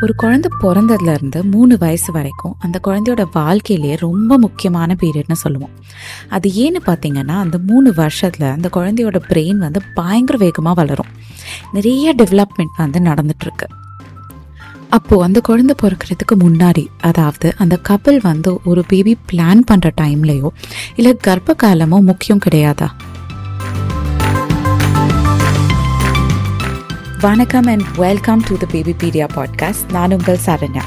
ஒரு குழந்தை பிறந்ததுலேருந்து மூணு வயசு வரைக்கும் அந்த குழந்தையோட வாழ்க்கையிலேயே ரொம்ப முக்கியமான பீரியட்னு சொல்லுவோம். அது ஏன்னு பார்த்தீங்கன்னா அந்த மூணு வருஷத்தில் அந்த குழந்தையோட பிரெயின் வந்து பயங்கர வேகமாக வளரும். நிறைய டெவலப்மெண்ட் வந்து நடந்துட்டுருக்கு. அப்போது அந்த குழந்தை பிறக்கிறதுக்கு முன்னாடி அதாவது அந்த கப்பல் வந்து ஒரு பேபி பிளான் பண்ணுற டைம்லேயோ இல்லை கர்ப்ப காலமோ முக்கியம் கிடையாதா? வணக்கம் and welcome to the Babypedia podcast நான் உங்கள் சரண்யா.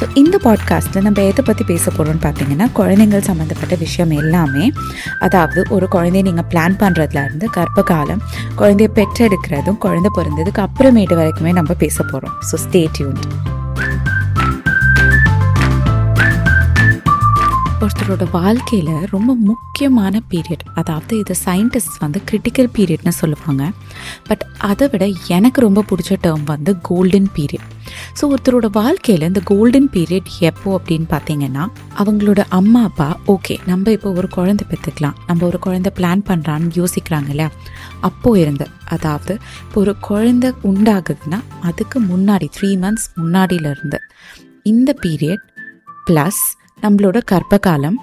ஸோ இந்த பாட்காஸ்ட்டில் நம்ம எதை பற்றி பேச போகிறோம்னு பார்த்தீங்கன்னா குழந்தைங்கள் சம்மந்தப்பட்ட விஷயம் எல்லாமே அதாவது ஒரு குழந்தைய நீங்கள் பிளான் பண்ணுறதுலேருந்து கர்ப்ப காலம் குழந்தைய பெற்றெடுக்கிறதும் குழந்தை பிறந்ததுக்கு அப்புறமேட்டு வரைக்குமே நம்ம பேச போகிறோம் ஸோ ஸ்டே ஒருத்தரோட வாழ்க்கையில் ரொம்ப முக்கியமான பீரியட் அதாவது இது சயின்டிஸ்ட் வந்து கிரிட்டிக்கல் பீரியட்னு சொல்லுவாங்க. பட் அதை விட எனக்கு ரொம்ப பிடிச்ச டேர்ம் வந்து கோல்டன் பீரியட் ஸோ ஒருத்தரோட வாழ்க்கையில் இந்த கோல்டன் பீரியட் எப்போ அப்படின்னு பார்த்தீங்கன்னா அவங்களோட அம்மா அப்பா ஓகே நம்ம இப்போ ஒரு குழந்தை பெற்றுக்கலாம். நம்ம ஒரு குழந்தை பிளான் பண்ணுறான்னு யோசிக்கிறாங்க இல்லையா? அப்போ இருந்து அதாவது இப்போ ஒரு குழந்தை உண்டாகுதுன்னா அதுக்கு முன்னாடி த்ரீ மந்த்ஸ் முன்னாடியிலேருந்து இந்த பீரியட் ப்ளஸ் நம்மளோட கர்ப்ப காலம்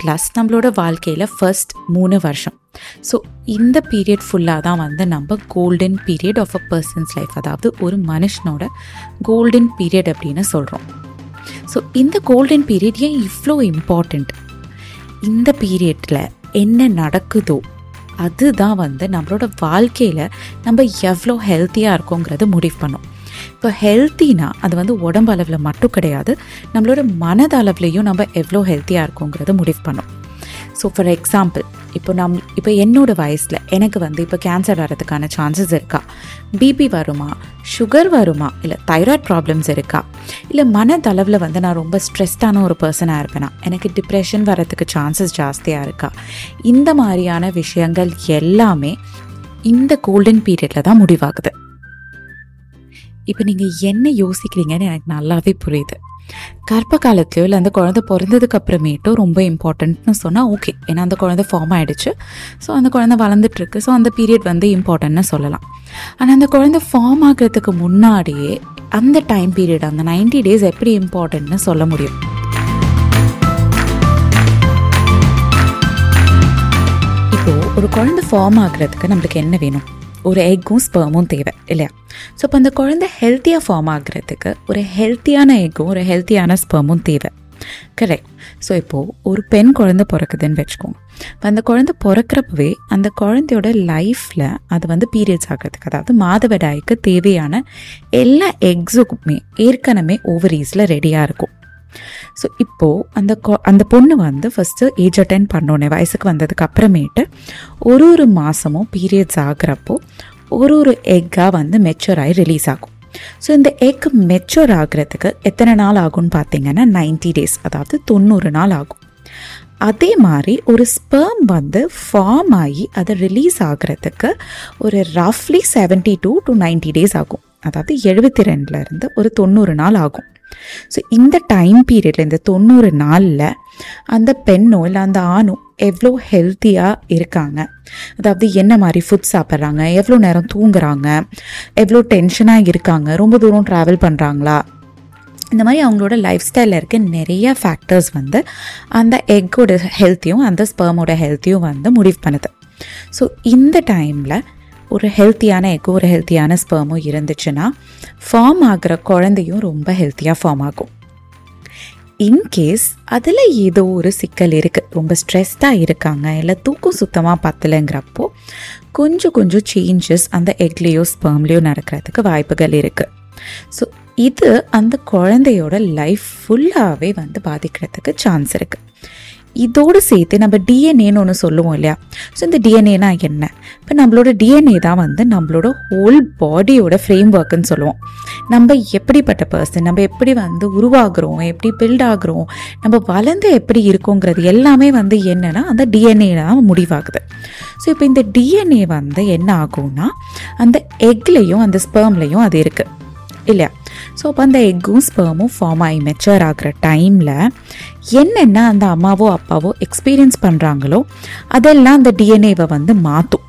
ப்ளஸ் நம்மளோட வாழ்க்கையில் ஃபர்ஸ்ட் மூணு வருஷம். ஸோ இந்த பீரியட் ஃபுல்லாக தான் வந்து நம்ம golden period of a person's life அதாவது ஒரு மனுஷனோட கோல்டன் பீரியட் அப்படின்னு சொல்கிறோம் ஸோ இந்த கோல்டன் பீரியட் ஏன் இவ்வளோ இம்பார்ட்டண்ட் இந்த பீரியடில் என்ன நடக்குதோ அதுதான் வந்து நம்மளோட வாழ்க்கையில் நம்ம எவ்வளோ ஹெல்த்தியாக இருக்கோங்கிறத முடிவு பண்ணும். இப்போ ஹெல்த்தினா அது வந்து உடம்பு அளவில் மட்டும் கிடையாது நம்மளோட மனதளவுலேயும் நம்ம எவ்வளோ ஹெல்த்தியாக இருக்கோங்கிறத முடிவு பண்ணும். ஸோ ஃபார் எக்ஸாம்பிள் இப்போ நம் இப்போ என்னோடய வயசில் எனக்கு வந்து இப்போ கேன்சர் வர்றதுக்கான சான்சஸ் இருக்கா? பிபி வருமா? சுகர் வருமா? இல்லை தைராய்ட் ப்ராப்ளம்ஸ் இருக்கா? இல்லை மனதளவில் வந்து நான் ரொம்ப ஸ்ட்ரெஸ்டான ஒரு பர்சனாக இருப்பேனா? எனக்கு டிப்ரெஷன் வர்றதுக்கு சான்சஸ் ஜாஸ்தியாக இருக்கா? இந்த மாதிரியான விஷயங்கள் எல்லாமே இந்த கோல்டன் பீரியடில் தான் முடிவாகுது. இப்போ நீங்கள் என்ன யோசிக்கிறீங்கன்னு எனக்கு நல்லாவே புரியுது. கர்ப்ப காலத்துலையோ இல்லை அந்த குழந்தை பிறந்ததுக்கு அப்புறமேட்டும் ரொம்ப இம்பார்ட்டன்ட்னு சொன்னால் ஓகே ஏன்னா அந்த குழந்தை ஃபார்ம் ஆகிடுச்சு ஸோ அந்த குழந்தை வளர்ந்துட்டுருக்கு. ஸோ அந்த பீரியட் வந்து இம்பார்ட்டன்ட்னு சொல்லலாம். ஆனால் அந்த குழந்தை ஃபார்ம் ஆகிறதுக்கு முன்னாடியே அந்த டைம் பீரியட் அந்த நைன்டி டேஸ் எப்படி இம்பார்ட்டன்ட்னு சொல்ல முடியும்? இப்போது ஒரு குழந்தை ஃபார்ம் ஆகிறதுக்கு நம்மளுக்கு என்ன வேணும்? ஒரு எக்கும் ஸ்பெர்மும் தேவை இல்லையா? ஸோ இப்போ அந்த குழந்தை ஹெல்த்தியாக ஃபார்ம் ஆகிறதுக்கு ஒரு ஹெல்த்தியான எக்கும் ஒரு ஹெல்த்தியான ஸ்பெர்மும் தேவை. கரெக்ட் ஸோ இப்போது ஒரு பெண் குழந்தை பிறக்குதுன்னு வச்சுக்கோங்க. இப்போ அந்த குழந்தை பிறக்கிறப்பவே அந்த குழந்தையோட லைஃப்பில் அது வந்து பீரியட்ஸ் ஆகிறதுக்கு அதாவது மாதவிடாய்க்கு தேவையான எல்லா எக்ஸுக்குமே ஏற்கனவே ஓவரீஸில் ரெடியாக இருக்கும். ஸோ இப்போது அந்த அந்த பொண்ணு வந்து ஃபஸ்ட்டு ஏஜ் அட்டன் பண்ணோன்னே வயசுக்கு வந்ததுக்கு அப்புறமேட்டு ஒரு ஒரு மாதமும் பீரியட்ஸ் ஆகிறப்போ ஒரு ஒரு எக்காக வந்து மெச்சூர் ஆகி ரிலீஸ் ஆகும். ஸோ இந்த எக் மெச்சூர் ஆகிறதுக்கு எத்தனை நாள் ஆகும்னு பார்த்தீங்கன்னா நைன்டி டேஸ் அதாவது தொண்ணூறு நாள் ஆகும். அதே மாதிரி ஒரு ஸ்பெர்ம் வந்து ஃபார்ம் ஆகி அதை ரிலீஸ் ஆகிறதுக்கு ஒரு ரஃப்லி seventy two to ninety days ஆகும். அதாவது எழுபத்தி ரெண்டுலேருந்து ஒரு தொண்ணூறு நாள் ஆகும். ஸோ இந்த டைம் பீரியடில் இந்த தொண்ணூறு நாளில் அந்த பெண்ணோ இல்லை அந்த ஆணோ எவ்வளோ ஹெல்த்தியாக இருக்காங்க அதாவது என்ன மாதிரி ஃபுட் சாப்பிட்றாங்க எவ்வளோ நேரம் தூங்குறாங்க எவ்வளோ டென்ஷனாக இருக்காங்க ரொம்ப தூரம் ட்ராவல் பண்ணுறாங்களா இந்த மாதிரி அவங்களோட லைஃப் ஸ்டைலில் இருக்க நிறைய ஃபேக்டர்ஸ் வந்து அந்த எக்கோட ஹெல்த்தையும் அந்த ஸ்பெர்மோட ஹெல்த்தையும் வந்து முடிவு பண்ணுது. ஸோ இந்த டைமில் ஒரு ஹெல்த்தியான எக்கோ ஒரு ஹெல்த்தியான ஸ்பெர்மும் இருந்துச்சுன்னா ஃபார்ம் ஆகிற குழந்தையும் ரொம்ப ஹெல்த்தியாக ஃபார்ம் ஆகும். இன்கேஸ் அதில் ஏதோ ஒரு சிக்கல் இருக்குது ரொம்ப ஸ்ட்ரெஸ்டாக இருக்காங்க இல்லை தூக்கம் சுத்தமாக பத்தலைங்கிறப்போ கொஞ்சம் கொஞ்சம் சேஞ்சஸ் அந்த எக்லேயோ ஸ்பெர்ம்லேயோ நடக்கிறதுக்கு வாய்ப்புகள் இருக்குது ஸோ இது அந்த குழந்தையோட லைஃப் ஃபுல்லாகவே வந்து பாதிக்கிறதுக்கு சான்ஸ் இருக்குது இதோடு சேர்த்து நம்ம டிஎன்ஏன்னு ஒன்று சொல்லுவோம் இல்லையா? ஸோ இந்த டிஎன்ஏனா என்ன? இப்போ நம்மளோட டிஎன்ஏ தான் வந்து நம்மளோட ஹோல் பாடியோட ஃப்ரேம் ஒர்க்குன்னு சொல்லுவோம். நம்ம எப்படிப்பட்ட பர்சன் நம்ம எப்படி வந்து உருவாகிறோம் எப்படி பில்ட் ஆகிறோம் நம்ம வளர்ந்து எப்படி இருக்கோங்கிறது எல்லாமே வந்து என்னென்னா அந்த டிஎன்ஏ தான் முடிவாகுது. ஸோ இப்போ இந்த டிஎன்ஏ வந்து என்ன ஆகும்னா அந்த எக்லேயும் அந்த ஸ்பெர்ம்லேயும் அது இருக்குது இல்லையா ஸோ அப்போ அந்த எக்கும் ஸ்பெர்மும் ஃபார்ம் ஆகி மெச்சூர் ஆகிற டைமில் என்னென்ன அந்த அம்மாவோ அப்பாவோ எக்ஸ்பீரியன்ஸ் பண்ணுறாங்களோ அதெல்லாம் அந்த டிஎன்ஏவை வந்து மாற்றும்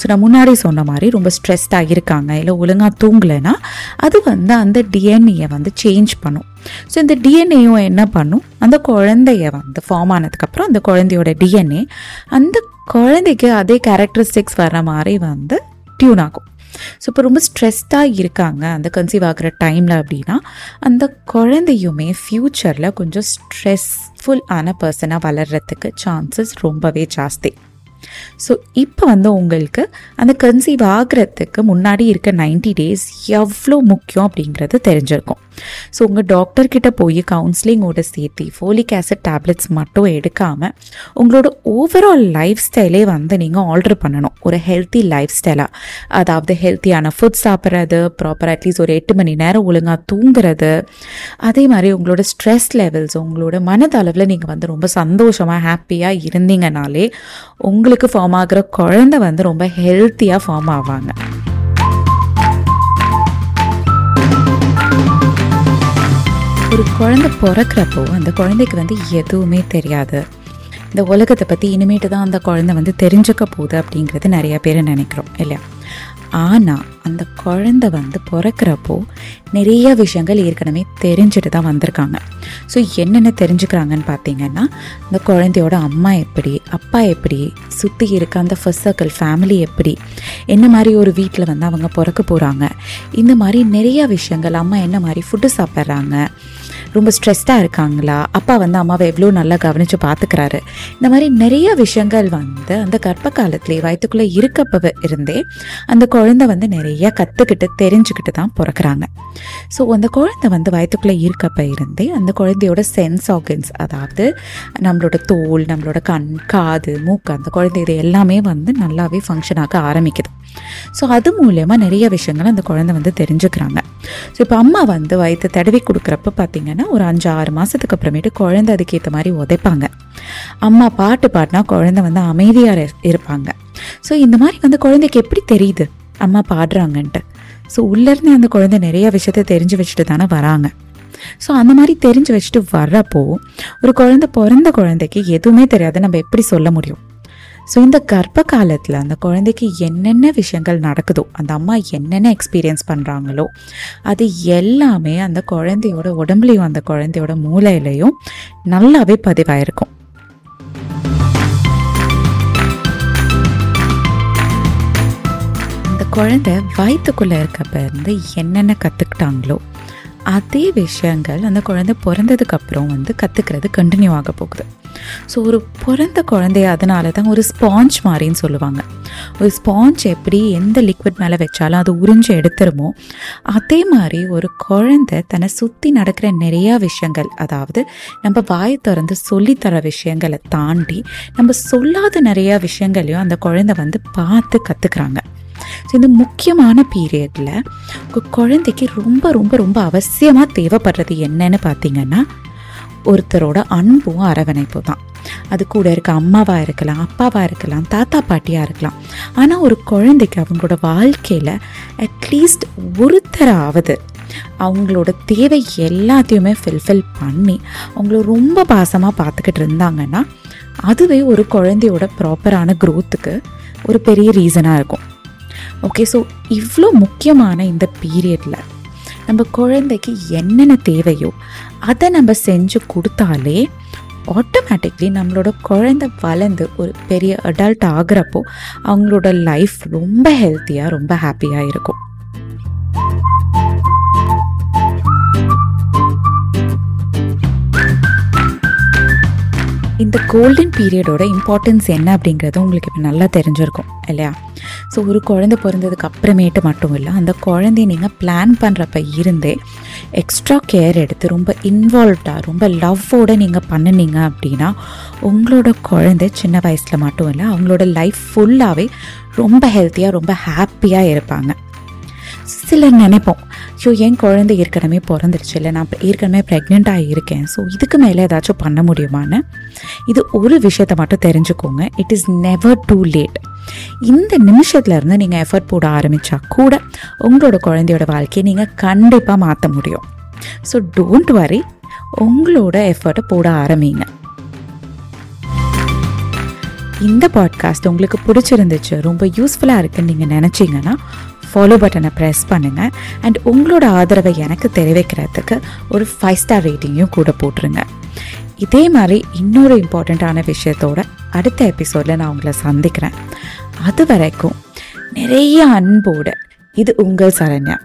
ஸோ நான் முன்னாடி சொன்ன மாதிரி ரொம்ப ஸ்ட்ரெஸ்டாக இருக்காங்க இல்லை ஒழுங்காக தூங்கலைன்னா அது வந்து அந்த டிஎன்ஏயை வந்து சேஞ்ச் பண்ணும். ஸோ இந்த டிஎன்ஏயும் என்ன பண்ணும்? அந்த குழந்தைய வந்து ஃபார்ம் ஆனதுக்கப்புறம் அந்த குழந்தையோட டிஎன்ஏ அந்த குழந்தைக்கு அதே கேரக்டரிஸ்டிக்ஸ் வர்ற மாதிரி வந்து டியூன் ஆகும். ஸோ இப்போ ரொம்ப ஸ்ட்ரெஸ்டாக இருக்காங்க. அந்த கன்சீவ் ஆகிற டைமில் அப்படின்னா அந்த குழந்தையுமே ஃப்யூச்சரில் கொஞ்சம் ஸ்ட்ரெஸ்ஃபுல் ஆன பர்சனாக வளர்கிறதுக்கு சான்சஸ் ரொம்பவே ஜாஸ்தி. ஸோ இப்போ வந்து உங்களுக்கு அந்த கன்சீவ் ஆகிறதுக்கு முன்னாடி இருக்க 90 டேஸ் எவ்வளோ முக்கியம் அப்படிங்கிறது தெரிஞ்சிருக்கும். ஸோ உங்கள் டாக்டர்கிட்ட போய் கவுன்சிலிங்கோட சேர்த்து ஃபோலிக் ஆசிட் டேப்லெட்ஸ் மட்டும் எடுக்காமல் உங்களோட ஓவரால் லைஃப் ஸ்டைலே வந்து நீங்கள் ஆல்ட்ரு பண்ணணும். ஒரு ஹெல்த்தி லைஃப் ஸ்டைலாக அதாவது ஹெல்த்தியான ஃபுட் சாப்பிட்றது ப்ராப்பர் அட்லீஸ்ட் ஒரு எட்டு மணி நேரம் ஒழுங்காக தூங்குறது. அதே மாதிரி உங்களோட ஸ்ட்ரெஸ் லெவல்ஸ் உங்களோட மனதளவில் நீங்கள் வந்து ரொம்ப சந்தோஷமாக ஹாப்பியாக இருந்தீங்கனாலே உங்களுக்கு ஃபார்ம் ஆகிற குழந்தை வந்து ரொம்ப ஹெல்த்தியாக ஃபார்ம் ஆவாங்க. குழந்தை பிறக்கிறப்போ அந்த குழந்தைக்கு வந்து எதுவுமே தெரியாது. இந்த உலகத்தை பற்றி இனிமேட்டு தான் அந்த குழந்தை வந்து தெரிஞ்சுக்க போகுது அப்படிங்கிறது நிறைய பேர் நினைக்கிறோம் இல்லையா? ஆனால் அந்த குழந்தை வந்து பிறக்கிறப்போ நிறைய விஷயங்கள் ஏற்கனவே தெரிஞ்சுட்டு தான் வந்திருக்காங்க. ஸோ என்னென்ன தெரிஞ்சுக்கிறாங்கன்னு பார்த்தீங்கன்னா இந்த குழந்தையோட அம்மா எப்படி அப்பா எப்படி சுற்றி இருக்க அந்த ஃபர்ஸ்ட் சர்க்கிள் ஃபேமிலி எப்படி என்ன மாதிரி ஒரு வீட்டில் வந்து அவங்க பிறக்க போகிறாங்க இந்த மாதிரி நிறைய விஷயங்கள் அம்மா என்ன மாதிரி ஃபுட்டு சாப்பிட்றாங்க ரொம்ப ஸ்ட்ரெஸ்டாக இருக்காங்களா? அப்பா வந்து அம்மாவை எவ்வளோ நல்லா கவனித்து பார்த்துக்கிறாரு இந்த மாதிரி நிறைய விஷயங்கள் வந்து அந்த கர்ப்ப காலத்திலே வயிற்றுக்குள்ளே இருக்கப்போ இருந்தே அந்த குழந்தை வந்து நிறைய கற்றுக்கிட்டு தெரிஞ்சுக்கிட்டு தான் பிறக்கிறாங்க. ஸோ அந்த குழந்தை வந்து வயிற்றுக்குள்ளே இருக்கப்ப இருந்தே அந்த குழந்தையோட சென்ஸ் ஆர்கன்ஸ் அதாவது நம்மளோட தோல் நம்மளோட கண் காது மூக்கு அந்த குழந்தை இது எல்லாமே வந்து நல்லாவே ஃபங்க்ஷன் ஆக ஆரம்பிக்குது. ஸோ அது மூலயமா நிறைய விஷயங்கள் அந்த குழந்தை வந்து தெரிஞ்சுக்கிறாங்க. ஸோ இப்போ அம்மா வந்து வயிற்று தடவி கொடுக்குறப்ப பார்த்தீங்கன்னா ஒரு அஞ்சு ஆறு மாதத்துக்கு அப்புறமேட்டு குழந்தை அதுக்கேற்ற மாதிரி உதைப்பாங்க. அம்மா பாட்டு பாடினா குழந்தை வந்து அமைதியாக இருப்பாங்க. ஸோ இந்த மாதிரி வந்து குழந்தைக்கு எப்படி தெரியுது? அம்மா பாடுறாங்கன்ட்டு. ஸோ உள்ளேருந்து அந்த குழந்தை நிறைய விஷயத்த தெரிஞ்சு வச்சுட்டு தானே வராங்க. ஸோ அந்த மாதிரி தெரிஞ்சு வச்சுட்டு வர்றப்போ ஒரு குழந்தை பிறந்த குழந்தைக்கு எதுவுமே தெரியாது. நம்ம எப்படி சொல்ல முடியும்? ஸோ இந்த கர்ப்ப காலத்தில் அந்த குழந்தைக்கு என்னென்ன விஷயங்கள் நடக்குதோ அந்த அம்மா என்னென்ன எக்ஸ்பீரியன்ஸ் பண்ணுறாங்களோ அது எல்லாமே அந்த குழந்தையோட உடம்புலையும் அந்த குழந்தையோட மூளையிலையும் நல்லாவே பதிவாயிருக்கும். அந்த குழந்தை வயிற்றுக்குள்ளே இருக்கப்ப இருந்து என்னென்ன கற்றுக்கிட்டாங்களோ அதே விஷயங்கள் அந்த குழந்தை பிறந்ததுக்கப்புறம் வந்து கற்றுக்கிறது கண்டினியூ ஆக போகுது. ஸோ ஒரு பிறந்த குழந்தைய அதனால தான் ஒரு ஸ்பாஞ்ச் மாதிரின்னு சொல்லுவாங்க. ஒரு ஸ்பாஞ்ச் எப்படி எந்த லிக்விட் மேலே வச்சாலும் அது உறிஞ்சு எடுத்துருமோ அதே மாதிரி ஒரு குழந்தை தன்னை சுற்றி நடக்கிற நிறையா விஷயங்கள் அதாவது நம்ம வாய் திறந்து சொல்லித்தர விஷயங்களை தாண்டி நம்ம சொல்லாத நிறையா விஷயங்களையும் அந்த குழந்தை வந்து பார்த்து கற்றுக்குறாங்க ஸோ இந்த முக்கியமான பீரியடில் குழந்தைக்கு ரொம்ப ரொம்ப ரொம்ப அவசியமாக தேவைப்படுறது என்னன்னு பார்த்தீங்கன்னா ஒருத்தரோட அன்பும் அரவணைப்பு தான் அது கூட இருக்க அம்மாவாக இருக்கலாம் அப்பாவாக இருக்கலாம் தாத்தா பாட்டியாக இருக்கலாம். ஆனால் ஒரு குழந்தைக்கு அவங்களோட வாழ்க்கையில் அட்லீஸ்ட் ஒருத்தராவது அவங்களோட தேவை எல்லாத்தையுமே ஃபில்ஃபில் பண்ணி அவங்கள ரொம்ப பாசமாக பார்த்துக்கிட்டு இருந்தாங்கன்னா அதுவே ஒரு குழந்தையோட ப்ராப்பரான க்ரோத்துக்கு ஒரு பெரிய ரீசனாக இருக்கும். ஓகே ஸோ இவ்வளோ முக்கியமான இந்த பீரியடில் நம்ம குழந்தைக்கு என்னென்ன தேவையோ அதை நம்ம செஞ்சு கொடுத்தாலே ஆட்டோமேட்டிக்லி நம்மளோட குழந்தை வளர்ந்து ஒரு பெரிய அடல்ட் ஆகிறப்போ அவங்களோட லைஃப் ரொம்ப ஹெல்த்தியாக ரொம்ப ஹாப்பியாக இருக்கும். இந்த கோல்டன் பீரியடோட இம்பார்ட்டன்ஸ் என்ன அப்படிங்கிறது உங்களுக்கு இப்போ நல்லா தெரிஞ்சிருக்கும் இல்லையா? ஸோ ஒரு குழந்தை பிறந்ததுக்கு அப்புறமேட்டு மட்டும் இல்லை அந்த குழந்தைய நீங்கள் பிளான் பண்ணுறப்ப இருந்தே எக்ஸ்ட்ரா கேர் எடுத்து ரொம்ப இன்வால்வ்டாக ரொம்ப லவ்வோடு நீங்கள் பண்ணினீங்க அப்படின்னா உங்களோட குழந்தை சின்ன வயசில் மட்டும் இல்லை அவங்களோட லைஃப் ஃபுல்லாகவே ரொம்ப ஹெல்த்தியாக ரொம்ப ஹாப்பியாக இருப்பாங்க. சிலர் நினைப்போம் ஸோ என் குழந்தை ஏற்கனவே பிறந்துருச்சு இல்லை நான் ஏற்கனவே ப்ரெக்னெண்ட்டாக இருக்கேன். ஸோ இதுக்கு மேலே ஏதாச்சும் பண்ண முடியுமான்னு இது ஒரு விஷயத்தை மட்டும் தெரிஞ்சுக்கோங்க. It is never too late இந்த நிமிஷத்துல இருந்து நீங்கள் எஃபர்ட் போட ஆரம்பித்தா கூட உங்களோட குழந்தையோட வாழ்க்கையை நீங்கள் கண்டிப்பாக மாற்ற முடியும். ஸோ டோன்ட் வரி உங்களோட எஃபர்ட்டை போட ஆரம்பிங்க. இந்த பாட்காஸ்ட் உங்களுக்கு பிடிச்சிருந்துச்சு ரொம்ப யூஸ்ஃபுல்லாக இருக்குன்னு நீங்கள் நினச்சிங்கன்னா ஃபாலோ பட்டனை ப்ரெஸ் பண்ணுங்கள் அண்ட் உங்களோட ஆதரவை எனக்கு தெரிவிக்கிறதுக்கு ஒரு ஃபைவ் ஸ்டார் ரேட்டிங்கும் கூட போட்டுருங்க. இதே மாதிரி இன்னொரு இம்பார்ட்டண்ட்டான விஷயத்தோட அடுத்த எபிசோடில் நான் உங்களை சந்திக்கிறேன். அது வரைக்கும் நிறைய அன்போடு இது உங்கள் சரண்யா.